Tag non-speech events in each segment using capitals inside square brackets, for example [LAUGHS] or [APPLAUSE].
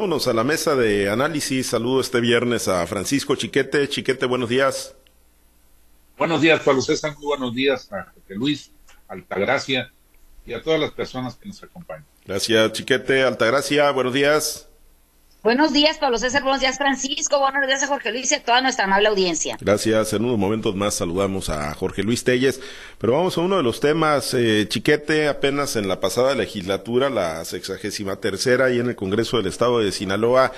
Vámonos a la mesa de análisis. Saludo este viernes a Francisco Chiquete. Chiquete, buenos días. Buenos días, Pablo César. Muy buenos días a José Luis, Altagracia y a todas las personas que nos acompañan. Gracias, Chiquete. Altagracia, buenos días. Buenos días, Pablo César. Buenos días, Francisco. Buenos días a Jorge Luis y a toda nuestra amable audiencia. Gracias. En unos momentos más saludamos a Jorge Luis Telles. Pero vamos a uno de los temas, eh, Chiquete, apenas en la pasada legislatura, la sexagésima tercera, y en el Congreso del Estado de Sinaloa,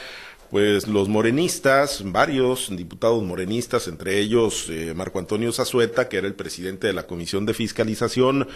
pues los morenistas, varios diputados morenistas, entre ellos eh, Marco Antonio Zazueta, que era el presidente de la Comisión de Fiscalización,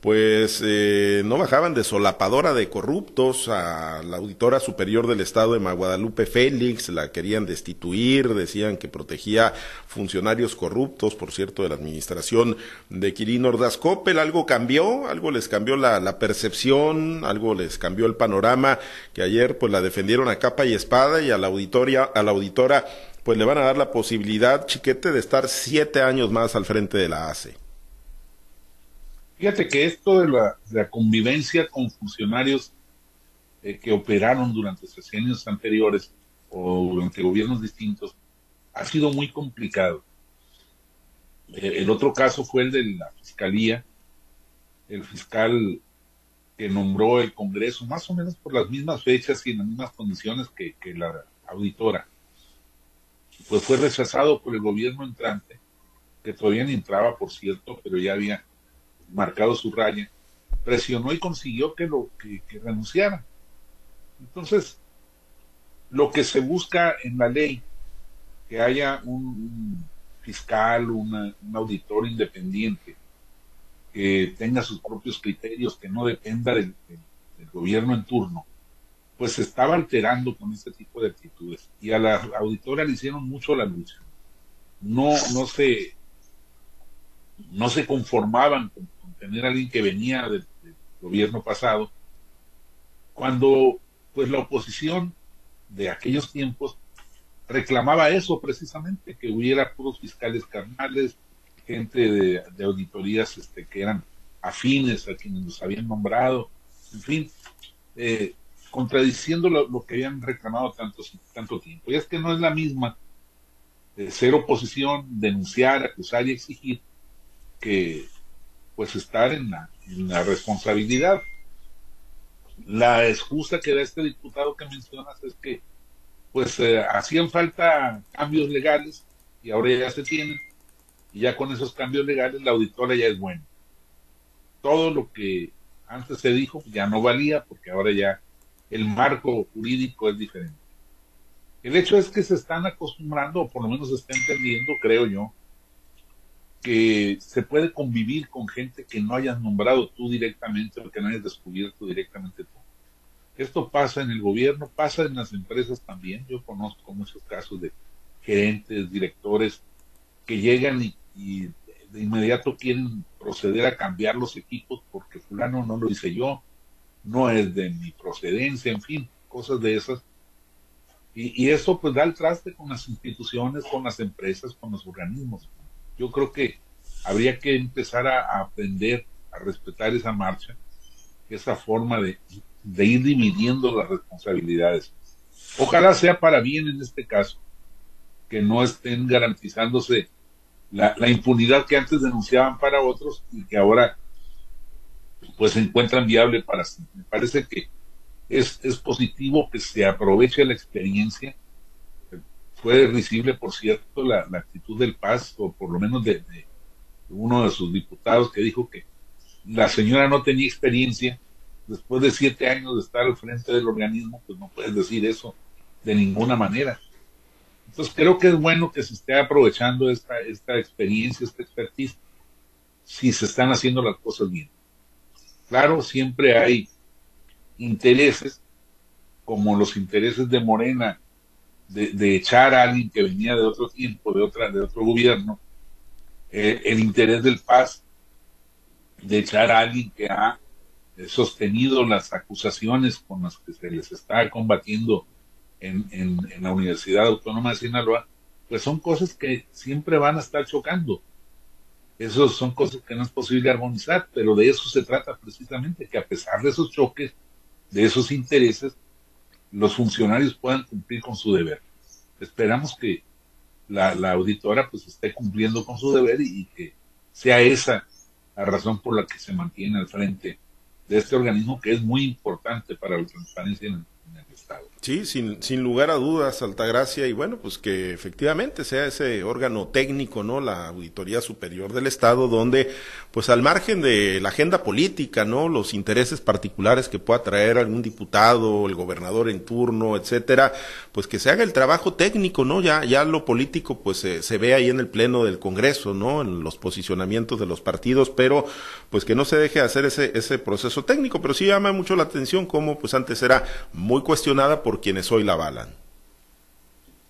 pues eh, no bajaban de solapadora de corruptos a la auditora superior del Estado de Maguadalupe Félix, la querían destituir, decían que protegía funcionarios corruptos, por cierto, de la administración de Quirino Ordaz Coppel. Algo cambió, algo les cambió la, la percepción, algo les cambió el panorama, que ayer pues la defendieron a capa y espada y a la auditoria, a la auditora, pues le van a dar la posibilidad, chiquete, de estar siete años más al frente de la ACE. Fíjate que esto de la, convivencia con funcionarios eh, que operaron durante años anteriores o durante gobiernos distintos ha sido muy complicado. Eh, el otro caso fue el de la fiscalía, el fiscal que nombró el Congreso, más o menos por las mismas fechas y en las mismas condiciones que, que la auditora, pues fue rechazado por el gobierno entrante, que todavía ni entraba, por cierto, pero ya había marcado su raya, presionó y consiguió que lo que, renunciara. Entonces, lo que se busca en la ley, que haya un, fiscal, un auditor independiente, que tenga sus propios criterios, que no dependa del gobierno en turno, pues se estaba alterando con este tipo de actitudes. Y a la auditora le hicieron mucho la lucha. No, no se, no se conformaban con, tener a alguien que venía del, gobierno pasado, cuando pues la oposición de aquellos tiempos reclamaba eso precisamente, que hubiera puros fiscales carnales, gente de, auditorías este, que eran afines a quienes nos habían nombrado, en fin, eh, contradiciendo lo, que habían reclamado tanto, tanto tiempo. Y es que no es la misma ser oposición, denunciar, acusar y exigir que pues estar en la, la responsabilidad. La excusa que da este diputado que mencionas es que pues eh, hacían falta cambios legales y ahora ya se tienen y ya con esos cambios legales la auditora ya es buena. Todo lo que antes se dijo ya no valía porque ahora ya el marco jurídico es diferente. El hecho es que se están acostumbrando, o por lo menos se está entendiendo, creo yo, que se puede convivir con gente que no hayas nombrado tú directamente o que no hayas descubierto directamente tú. Esto pasa en el gobierno, pasa en las empresas también. Yo conozco muchos casos de gerentes, directores que llegan y, de inmediato quieren proceder a cambiar los equipos porque fulano no lo hice yo, no es de mi procedencia, en fin, cosas de esas. Y, eso pues da el traste con las instituciones, con las empresas, con los organismos. Yo creo que habría que empezar a, aprender a respetar esa marcha, esa forma de, de ir dividiendo las responsabilidades. Ojalá sea para bien en este caso, que no estén garantizándose la, la, impunidad que antes denunciaban para otros y que ahora pues se encuentran viable para sí. Me parece que es, es positivo que se aproveche la experiencia. Fue risible, por cierto, la, actitud del Paz, o por lo menos de, uno de sus diputados que dijo que la señora no tenía experiencia. Después de siete años de estar al frente del organismo, pues no puedes decir eso de ninguna manera. Entonces creo que es bueno que se esté aprovechando esta, esta experiencia, esta expertise, si se están haciendo las cosas bien. Claro, siempre hay intereses, como los intereses de Morena, de, echar a alguien que venía de otro tiempo, de, otra, de otro gobierno, eh, el interés del Paz, de echar a alguien que ha sostenido las acusaciones con las que se les está combatiendo en, en la Universidad Autónoma de Sinaloa, pues son cosas que siempre van a estar chocando. Esas son cosas que no es posible armonizar, pero de eso se trata precisamente, que a pesar de esos choques, de esos intereses, los funcionarios puedan cumplir con su deber. Esperamos que la, auditora pues esté cumpliendo con su deber y, que sea esa la razón por la que se mantiene al frente de este organismo que es muy importante para la transparencia en, Sí, sin, sin lugar a dudas, Altagracia, y bueno, pues que efectivamente sea ese órgano técnico, ¿no? La Auditoría Superior del Estado, donde, pues al margen de la agenda política, ¿no? Los intereses particulares que pueda traer algún diputado, el gobernador en turno, etcétera, pues que se haga el trabajo técnico, ¿no? Ya, ya lo político, pues se ve ahí en el Pleno del Congreso, ¿no? En los posicionamientos de los partidos, pero pues que no se deje hacer ese, ese proceso técnico, pero sí llama mucho la atención como, pues antes era muy cuestionada por por quienes hoy la avalan.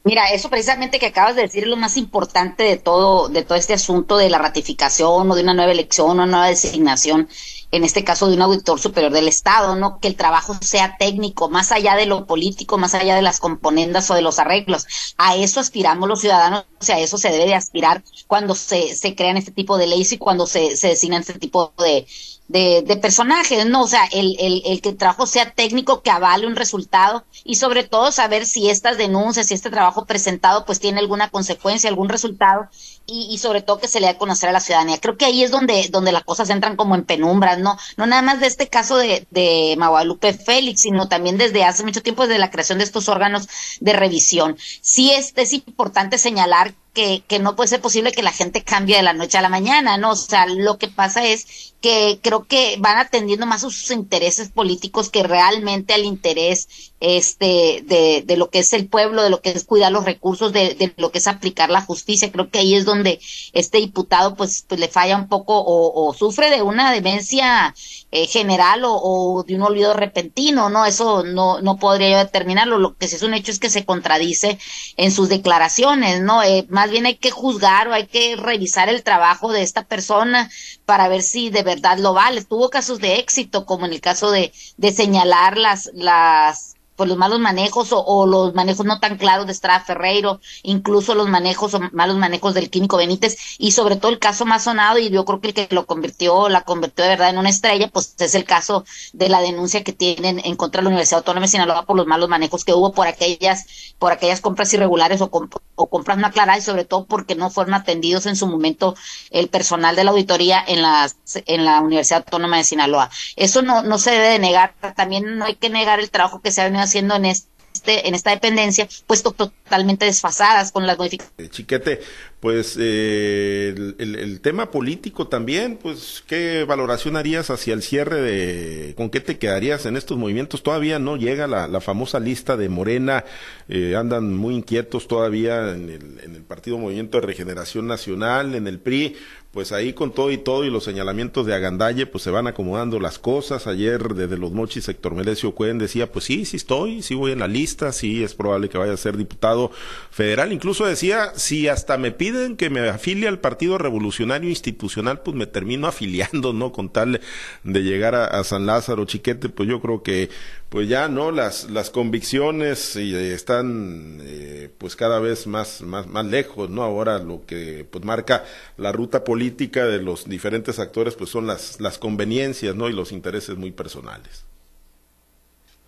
Mira, eso precisamente que acabas de decir es lo más importante de todo, de todo este asunto de la ratificación o de una nueva elección una nueva designación, en este caso de un auditor superior del Estado, ¿no? Que el trabajo sea técnico, más allá de lo político, más allá de las componendas o de los arreglos. A eso aspiramos los ciudadanos, o sea, a eso se debe de aspirar cuando se, se crean este tipo de leyes y cuando se, se designan este tipo de, de, personajes, ¿no? O sea, el, el, el, que el trabajo sea técnico, que avale un resultado y sobre todo saber si estas denuncias, si este trabajo presentado pues tiene alguna consecuencia, algún resultado y, y sobre todo que se le dé a conocer a la ciudadanía. Creo que ahí es donde, donde las cosas entran como en penumbras, ¿no? No nada más de este caso de, de Maguadalupe Félix, sino también desde hace mucho tiempo, desde la creación de estos órganos de revisión. Sí es, es importante señalar que, no puede ser posible que la gente cambie de la noche a la mañana, ¿no? O sea, lo que pasa es que creo que van atendiendo más a sus intereses políticos que realmente al interés este de, de lo que es el pueblo, de lo que es cuidar los recursos, de, de, lo que es aplicar la justicia. Creo que ahí es donde este diputado pues, pues le falla un poco o, sufre de una demencia eh, general o, de un olvido repentino, ¿no? Eso no, no podría yo determinarlo. Lo que sí es un hecho es que se contradice en sus declaraciones, ¿no? Eh, bien hay que juzgar o hay que revisar el trabajo de esta persona para ver si de verdad lo vale. Tuvo casos de éxito, como en el caso de, de señalar las, las pues los malos manejos o, los manejos no tan claros de Estrada Ferreiro, incluso los manejos o malos manejos del Químico Benítez y sobre todo el caso más sonado y yo creo que el que lo convirtió, la convirtió de verdad en una estrella, pues es el caso de la denuncia que tienen en contra de la Universidad Autónoma de Sinaloa por los malos manejos que hubo por aquellas, por aquellas compras irregulares o, compras no aclaradas y sobre todo porque no fueron atendidos en su momento el personal de la auditoría en la, en la Universidad Autónoma de Sinaloa. Eso no, no se debe de negar, también no hay que negar el trabajo que se ha venido haciendo en este en esta dependencia, puesto totalmente desfasadas con las modificaciones. Eh, chiquete, pues eh, el, tema político también, pues qué valoración harías hacia el cierre de, con qué te quedarías en estos movimientos. Todavía no llega la, famosa lista de Morena, eh, andan muy inquietos todavía en el, Partido Movimiento de Regeneración Nacional, en el PRI, pues ahí con todo y todo y los señalamientos de Agandalle, pues se van acomodando las cosas. Ayer desde los mochis, Héctor Melesio Cuen decía, pues sí, sí estoy, sí voy en la lista, sí es probable que vaya a ser diputado federal. Incluso decía, si hasta me piden que me afilie al Partido Revolucionario Institucional, pues me termino [LAUGHS] afiliando, ¿no? Con tal de llegar a, San Lázaro, Chiquete, pues yo creo que pues ya no las las convicciones eh, están eh, pues cada vez más más más lejos no ahora lo que pues marca la ruta política de los diferentes actores pues son las las conveniencias no y los intereses muy personales.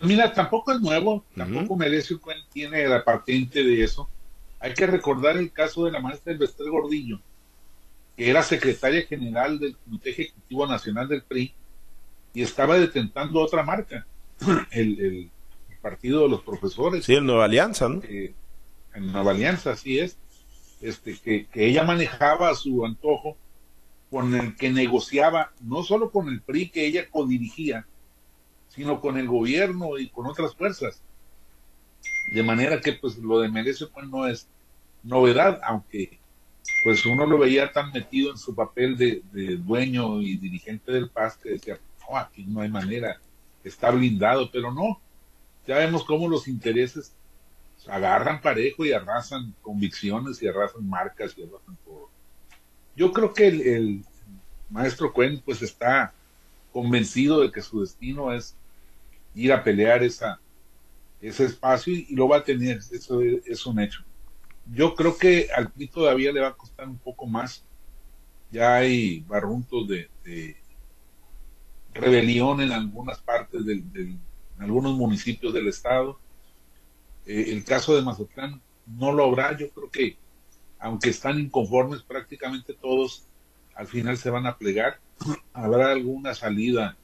Mira tampoco es nuevo tampoco merece tiene la patente de eso hay que recordar el caso de la maestra Elvester Gordillo que era secretaria general del Comité Ejecutivo Nacional del PRI y estaba detentando otra marca [CLEARS THROAT] el, partido de los profesores. Sí, el Nueva Alianza, ¿no? Eh, en Nueva Alianza, así es. Este, que, que ella manejaba su antojo con el que negociaba, no solo con el PRI que ella codirigía, sino con el gobierno y con otras fuerzas. De manera que pues lo de Merecio pues no es novedad, aunque pues uno lo veía tan metido en su papel de, de dueño y dirigente del PAS que decía, no, aquí no hay manera, está blindado, pero no. Ya vemos cómo los intereses agarran parejo y arrasan convicciones y arrasan marcas y arrasan todo. Yo creo que el, maestro Cuen pues está convencido de que su destino es ir a pelear esa, ese espacio y, lo va a tener, eso es, un hecho. Yo creo que al PRI todavía le va a costar un poco más. Ya hay barruntos de rebelión en algunas partes del, en algunos municipios del estado. Eh, el caso de Mazatlán no lo habrá. Yo creo que, aunque están inconformes prácticamente todos, al final se van a plegar. [CLEARS THROAT] Habrá alguna salida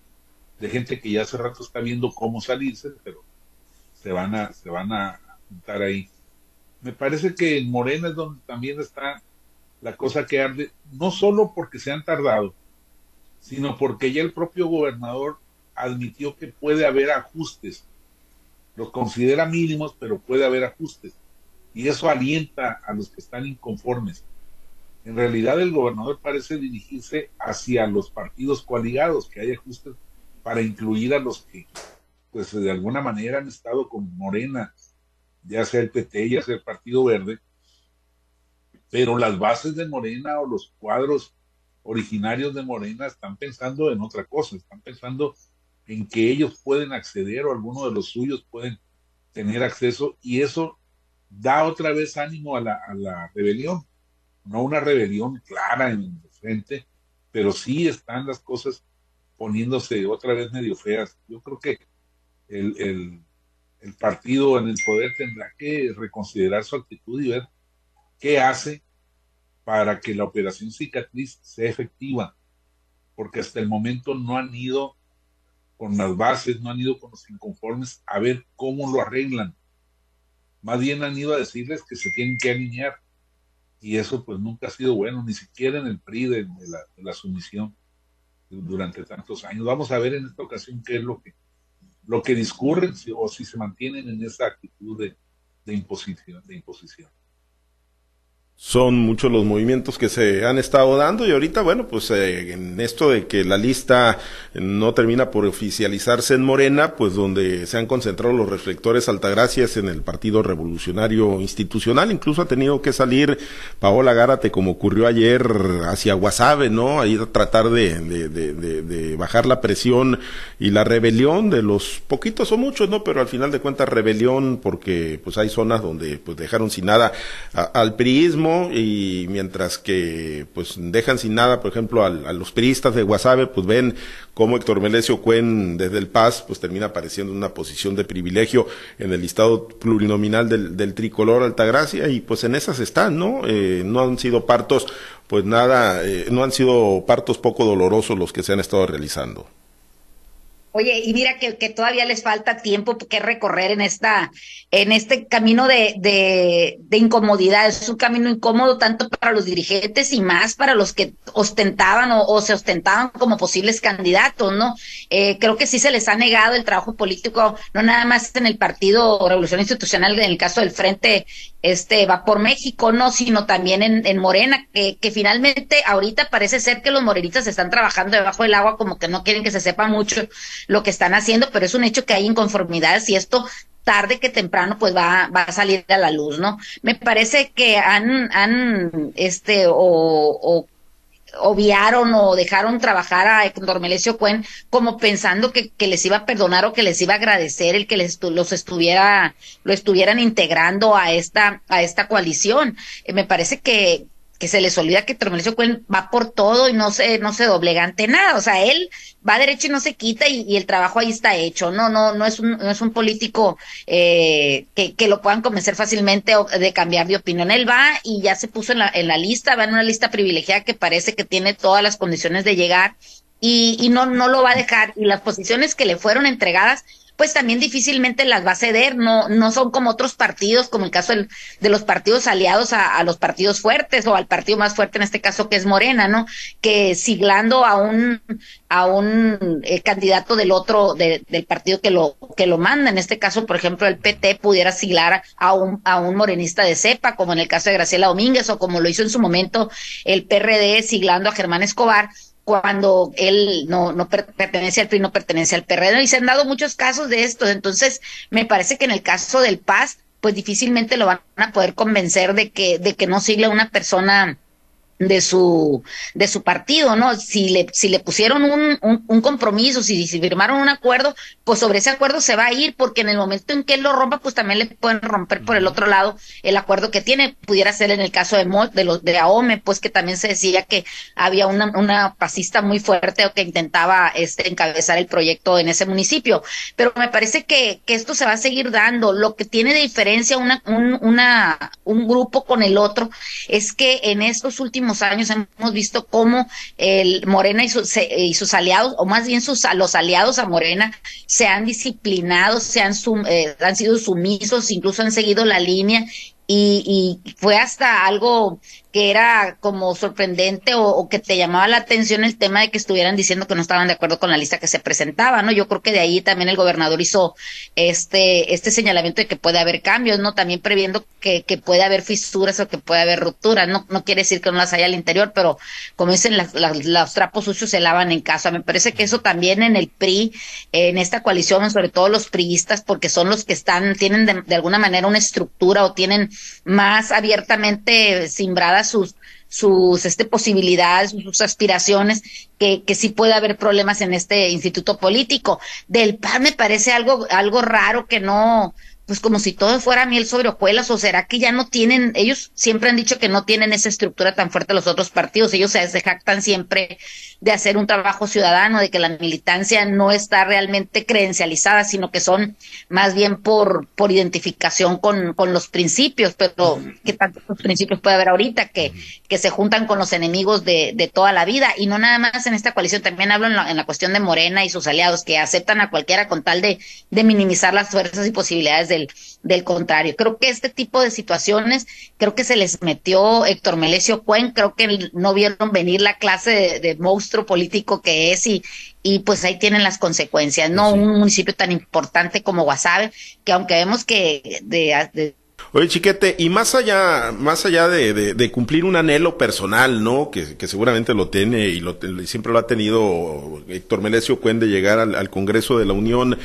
de gente que ya hace rato está viendo cómo salirse, pero se van a, se van a juntar ahí. Me parece que en Morena es donde también está la cosa que arde, no solo porque se han tardado, sino porque ya el propio gobernador admitió que puede haber ajustes. Los considera mínimos, pero puede haber ajustes. Y eso alienta a los que están inconformes. En realidad el gobernador parece dirigirse hacia los partidos coaligados, que hay ajustes para incluir a los que, pues de alguna manera han estado con Morena, ya sea el PT, ya sea el Partido Verde, pero las bases de Morena o los cuadros originarios de Morena están pensando en otra cosa, están pensando en que ellos pueden acceder o algunos de los suyos pueden tener acceso y eso da otra vez ánimo a la, a la rebelión, no una rebelión clara en el frente, pero sí están las cosas poniéndose otra vez medio feas. Yo creo que el, el, el partido en el poder tendrá que reconsiderar su actitud y ver qué hace para que la operación cicatriz sea efectiva, porque hasta el momento no han ido con las bases, no han ido con los inconformes a ver cómo lo arreglan. Más bien han ido a decirles que se tienen que alinear. Y eso pues nunca ha sido bueno, ni siquiera en el PRI de, la, sumisión durante tantos años. Vamos a ver en esta ocasión qué es lo que, lo que discurren o si se mantienen en esa actitud de, de imposición. De imposición son muchos los movimientos que se han estado dando y ahorita, bueno, pues eh, en esto de que la lista no termina por oficializarse en Morena, pues donde se han concentrado los reflectores altagracias en el Partido Revolucionario Institucional, incluso ha tenido que salir Paola Gárate, como ocurrió ayer, hacia Guasave, ¿no? Ahí a tratar de, de, de, de, bajar la presión y la rebelión de los poquitos o muchos, ¿no? Pero al final de cuentas rebelión porque pues hay zonas donde pues dejaron sin nada al priismo y mientras que pues dejan sin nada, por ejemplo, a, los periodistas de Guasave, pues ven cómo Héctor Melesio Cuen desde el Paz pues termina apareciendo en una posición de privilegio en el listado plurinominal del, del tricolor Altagracia y pues en esas están, ¿no? Eh, no han sido partos pues nada, eh, no han sido partos poco dolorosos los que se han estado realizando. Oye, y mira que, todavía les falta tiempo que recorrer en esta, en este camino de, de, de, incomodidad. Es un camino incómodo tanto para los dirigentes y más para los que ostentaban o, se ostentaban como posibles candidatos, ¿no? Eh, creo que sí se les ha negado el trabajo político, no nada más en el Partido Revolución Institucional, en el caso del Frente este va por México, no, sino también en, en Morena, que, que finalmente ahorita parece ser que los morenitas están trabajando debajo del agua, como que no quieren que se sepa mucho lo que están haciendo, pero es un hecho que hay inconformidades y esto tarde que temprano pues va, va a salir a la luz, ¿no? Me parece que han, han, este, o, o obviaron o dejaron trabajar a Héctor Melesio Cuen como pensando que, les iba a perdonar o que les iba a agradecer el que les los estuviera lo estuvieran integrando a esta a esta coalición. Eh, me parece que que se les olvida que Termelicio Cuen va por todo y no se, no se doblega ante nada. O sea, él va derecho y no se quita y, el trabajo ahí está hecho. No, no, no es un, no es un político eh, que, que lo puedan convencer fácilmente de cambiar de opinión. Él va y ya se puso en la, en la lista, va en una lista privilegiada que parece que tiene todas las condiciones de llegar y, y no, no lo va a dejar. Y las posiciones que le fueron entregadas, pues también difícilmente las va a ceder, no, no son como otros partidos, como el caso de los partidos aliados a, los partidos fuertes o al partido más fuerte en este caso que es Morena, ¿no? Que siglando a un, a un eh, candidato del otro, del partido que lo, que lo manda, en este caso, por ejemplo, el PT pudiera siglar a un, a un morenista de cepa, como en el caso de Graciela Domínguez o como lo hizo en su momento el PRD siglando a Germán Escobar, cuando él no, no pertenece al PRI, no pertenece al PRD, y se han dado muchos casos de esto. Entonces, me parece que en el caso del Paz, pues difícilmente lo van a poder convencer de que, de que no siga una persona de su de su partido, ¿no? Si le si le pusieron un, un, compromiso, si, si, firmaron un acuerdo, pues sobre ese acuerdo se va a ir, porque en el momento en que él lo rompa, pues también le pueden romper por el otro lado el acuerdo que tiene. Pudiera ser en el caso de de los de AOME, pues que también se decía que había una, una pasista muy fuerte o que intentaba este encabezar el proyecto en ese municipio. Pero me parece que, que esto se va a seguir dando. Lo que tiene de diferencia una, un, una, un grupo con el otro es que en estos últimos años hemos visto cómo el Morena y, sus, y sus aliados, o más bien sus, los aliados a Morena, se han disciplinado, se han, eh, han sido sumisos, incluso han seguido la línea y, fue hasta algo que era como sorprendente o, que te llamaba la atención el tema de que estuvieran diciendo que no estaban de acuerdo con la lista que se presentaba, ¿no? Yo creo que de ahí también el gobernador hizo este, este señalamiento de que puede haber cambios, ¿no? También previendo que, que puede haber fisuras o que puede haber rupturas, ¿no? No quiere decir que no las haya al interior, pero como dicen, las, los trapos sucios se lavan en casa. Me parece que eso también en el PRI, en esta coalición, sobre todo los priistas, porque son los que están, tienen de, de alguna manera una estructura o tienen más abiertamente simbrada sus sus este, posibilidades, sus aspiraciones, que, que sí puede haber problemas en este instituto político. Del PAN me parece algo, algo raro que no, pues como si todo fuera miel sobre hojuelas, o será que ya no tienen, ellos siempre han dicho que no tienen esa estructura tan fuerte los otros partidos, ellos se jactan siempre de hacer un trabajo ciudadano, de que la militancia no está realmente credencializada, sino que son más bien por, por identificación con, con los principios, pero ¿qué tantos principios puede haber ahorita que, que se juntan con los enemigos de, de toda la vida? Y no nada más en esta coalición, también hablo en la, en la cuestión de Morena y sus aliados, que aceptan a cualquiera con tal de, de minimizar las fuerzas y posibilidades de del, contrario. Creo que este tipo de situaciones, creo que se les metió Héctor Melesio Cuen, creo que no vieron venir la clase de, monstruo político que es y, y pues ahí tienen las consecuencias, ¿no? Un municipio tan importante como Guasave, que aunque vemos que de Oye, Chiquete, y más allá, más allá de, de, cumplir un anhelo personal, ¿no? Que, que seguramente lo tiene y lo, siempre lo ha tenido Héctor Melesio Cuen de llegar al, al, Congreso de la Unión,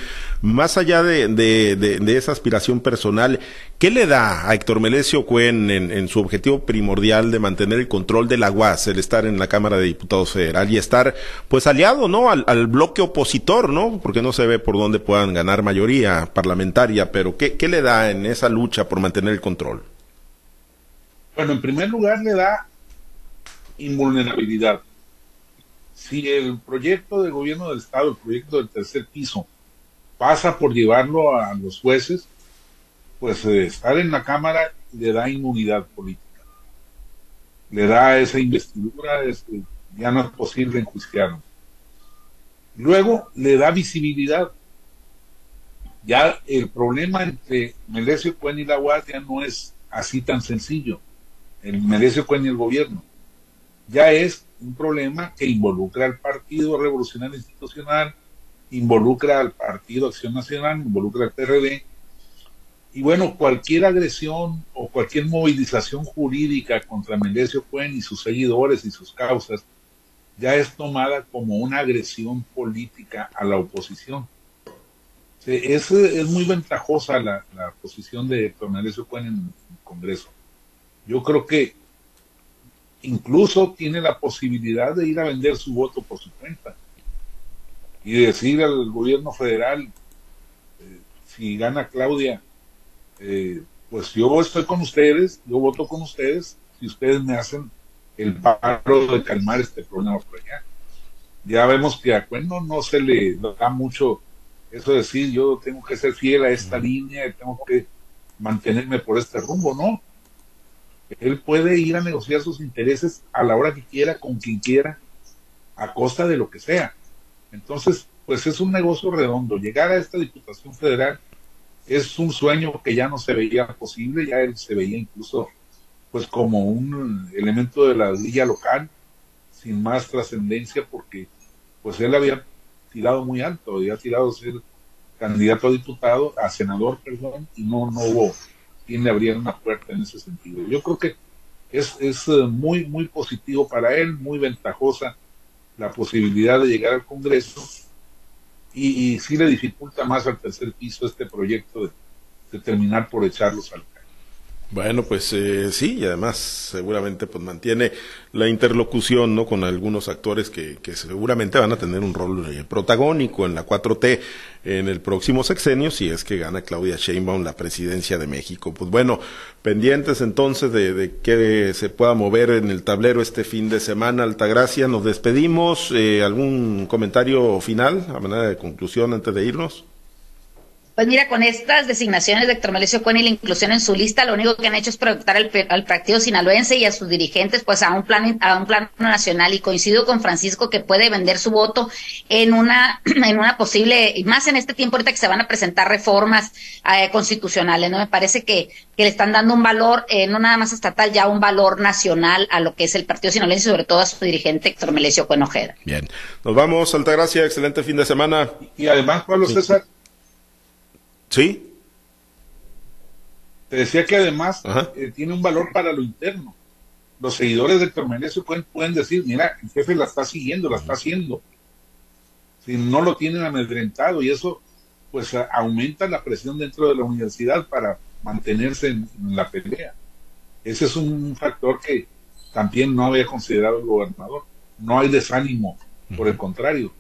más allá de, de, esa aspiración personal, ¿qué le da a Héctor Melesio Cuen en, en, su objetivo primordial de mantener el control de la UAS, el estar en la Cámara de Diputados Federal y estar, pues, aliado, ¿no? Al, al bloque opositor, ¿no? Porque no se ve por dónde puedan ganar mayoría parlamentaria, pero ¿qué, qué le da en esa lucha por mantener tener el control? Bueno, en primer lugar le da invulnerabilidad. Si el proyecto de gobierno del Estado, el proyecto del tercer piso, pasa por llevarlo a los jueces, pues eh, estar en la Cámara le da inmunidad política. Le da esa investidura, este, ya no es posible enjuiciarlo. Luego le da visibilidad ya el problema entre Melesio Cuen y la Guardia no es así tan sencillo. El Melesio Cuen y el gobierno. Ya es un problema que involucra al Partido Revolucionario Institucional, involucra al Partido Acción Nacional, involucra al PRD. Y bueno, cualquier agresión o cualquier movilización jurídica contra Melesio Cuen y sus seguidores y sus causas ya es tomada como una agresión política a la oposición. Es, es muy ventajosa la, posición de Héctor Cuen en el Congreso. Yo creo que incluso tiene la posibilidad de ir a vender su voto por su cuenta y decir al gobierno federal, eh, si gana Claudia, eh, pues yo estoy con ustedes, yo voto con ustedes, si ustedes me hacen el paro de calmar este problema allá. Ya vemos que a Cuen no se le da mucho eso decir, yo tengo que ser fiel a esta línea, tengo que mantenerme por este rumbo, no. Él puede ir a negociar sus intereses a la hora que quiera, con quien quiera, a costa de lo que sea. Entonces, pues es un negocio redondo. Llegar a esta Diputación Federal es un sueño que ya no se veía posible, ya él se veía incluso pues como un elemento de la villa local, sin más trascendencia, porque pues él había tirado muy alto, había tirado a ser candidato a diputado, a senador, perdón, y no, no hubo quien le abriera una puerta en ese sentido. Yo creo que es, es eh, muy, muy positivo para él, muy ventajosa la posibilidad de llegar al Congreso y, y sí le dificulta más al tercer piso este proyecto de, terminar por echarlos al Bueno, pues eh, sí, y además seguramente pues mantiene la interlocución no con algunos actores que, que seguramente van a tener un rol eh, protagónico en la 4T en el próximo sexenio si es que gana Claudia Sheinbaum la presidencia de México. Pues bueno, pendientes entonces de, de que se pueda mover en el tablero este fin de semana. Altagracia, nos despedimos. Eh, ¿Algún comentario final a manera de conclusión antes de irnos? Pues mira, con estas designaciones de Héctor Melesio Cuen y la inclusión en su lista, lo único que han hecho es proyectar al, al, partido sinaloense y a sus dirigentes pues a un plan a un plano nacional y coincido con Francisco que puede vender su voto en una [CLEARS THROAT] en una posible y más en este tiempo ahorita que se van a presentar reformas eh, constitucionales, no me parece que, que le están dando un valor eh, no nada más estatal, ya un valor nacional a lo que es el partido sinaloense y sobre todo a su dirigente Héctor Melesio Cuen Ojeda. Bien. Nos vamos, Altagracia, excelente fin de semana. Y además, Pablo César, ¿Sí? Te decía que además eh, tiene un valor para lo interno. Los seguidores de Héctor pueden, pueden decir, mira, el jefe la está siguiendo, la está haciendo. Si no lo tienen amedrentado y eso pues aumenta la presión dentro de la universidad para mantenerse en, en la pelea. Ese es un factor que también no había considerado el gobernador. No hay desánimo, por el contrario,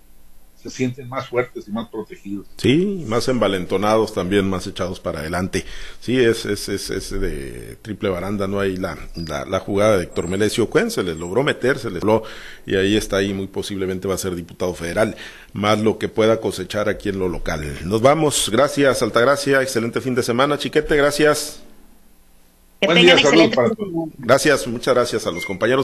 se sienten más fuertes y más protegidos. Sí, más envalentonados también, más echados para adelante. Sí, es, es, es, es de triple baranda, no hay la, la, la, jugada de Héctor Melesio Cuen, se les logró meter, se les logró, y ahí está, ahí muy posiblemente va a ser diputado federal, más lo que pueda cosechar aquí en lo local. Nos vamos, gracias Altagracia, excelente fin de semana, Chiquete, gracias. Que Buen día, salud para todos. Gracias, muchas gracias a los compañeros.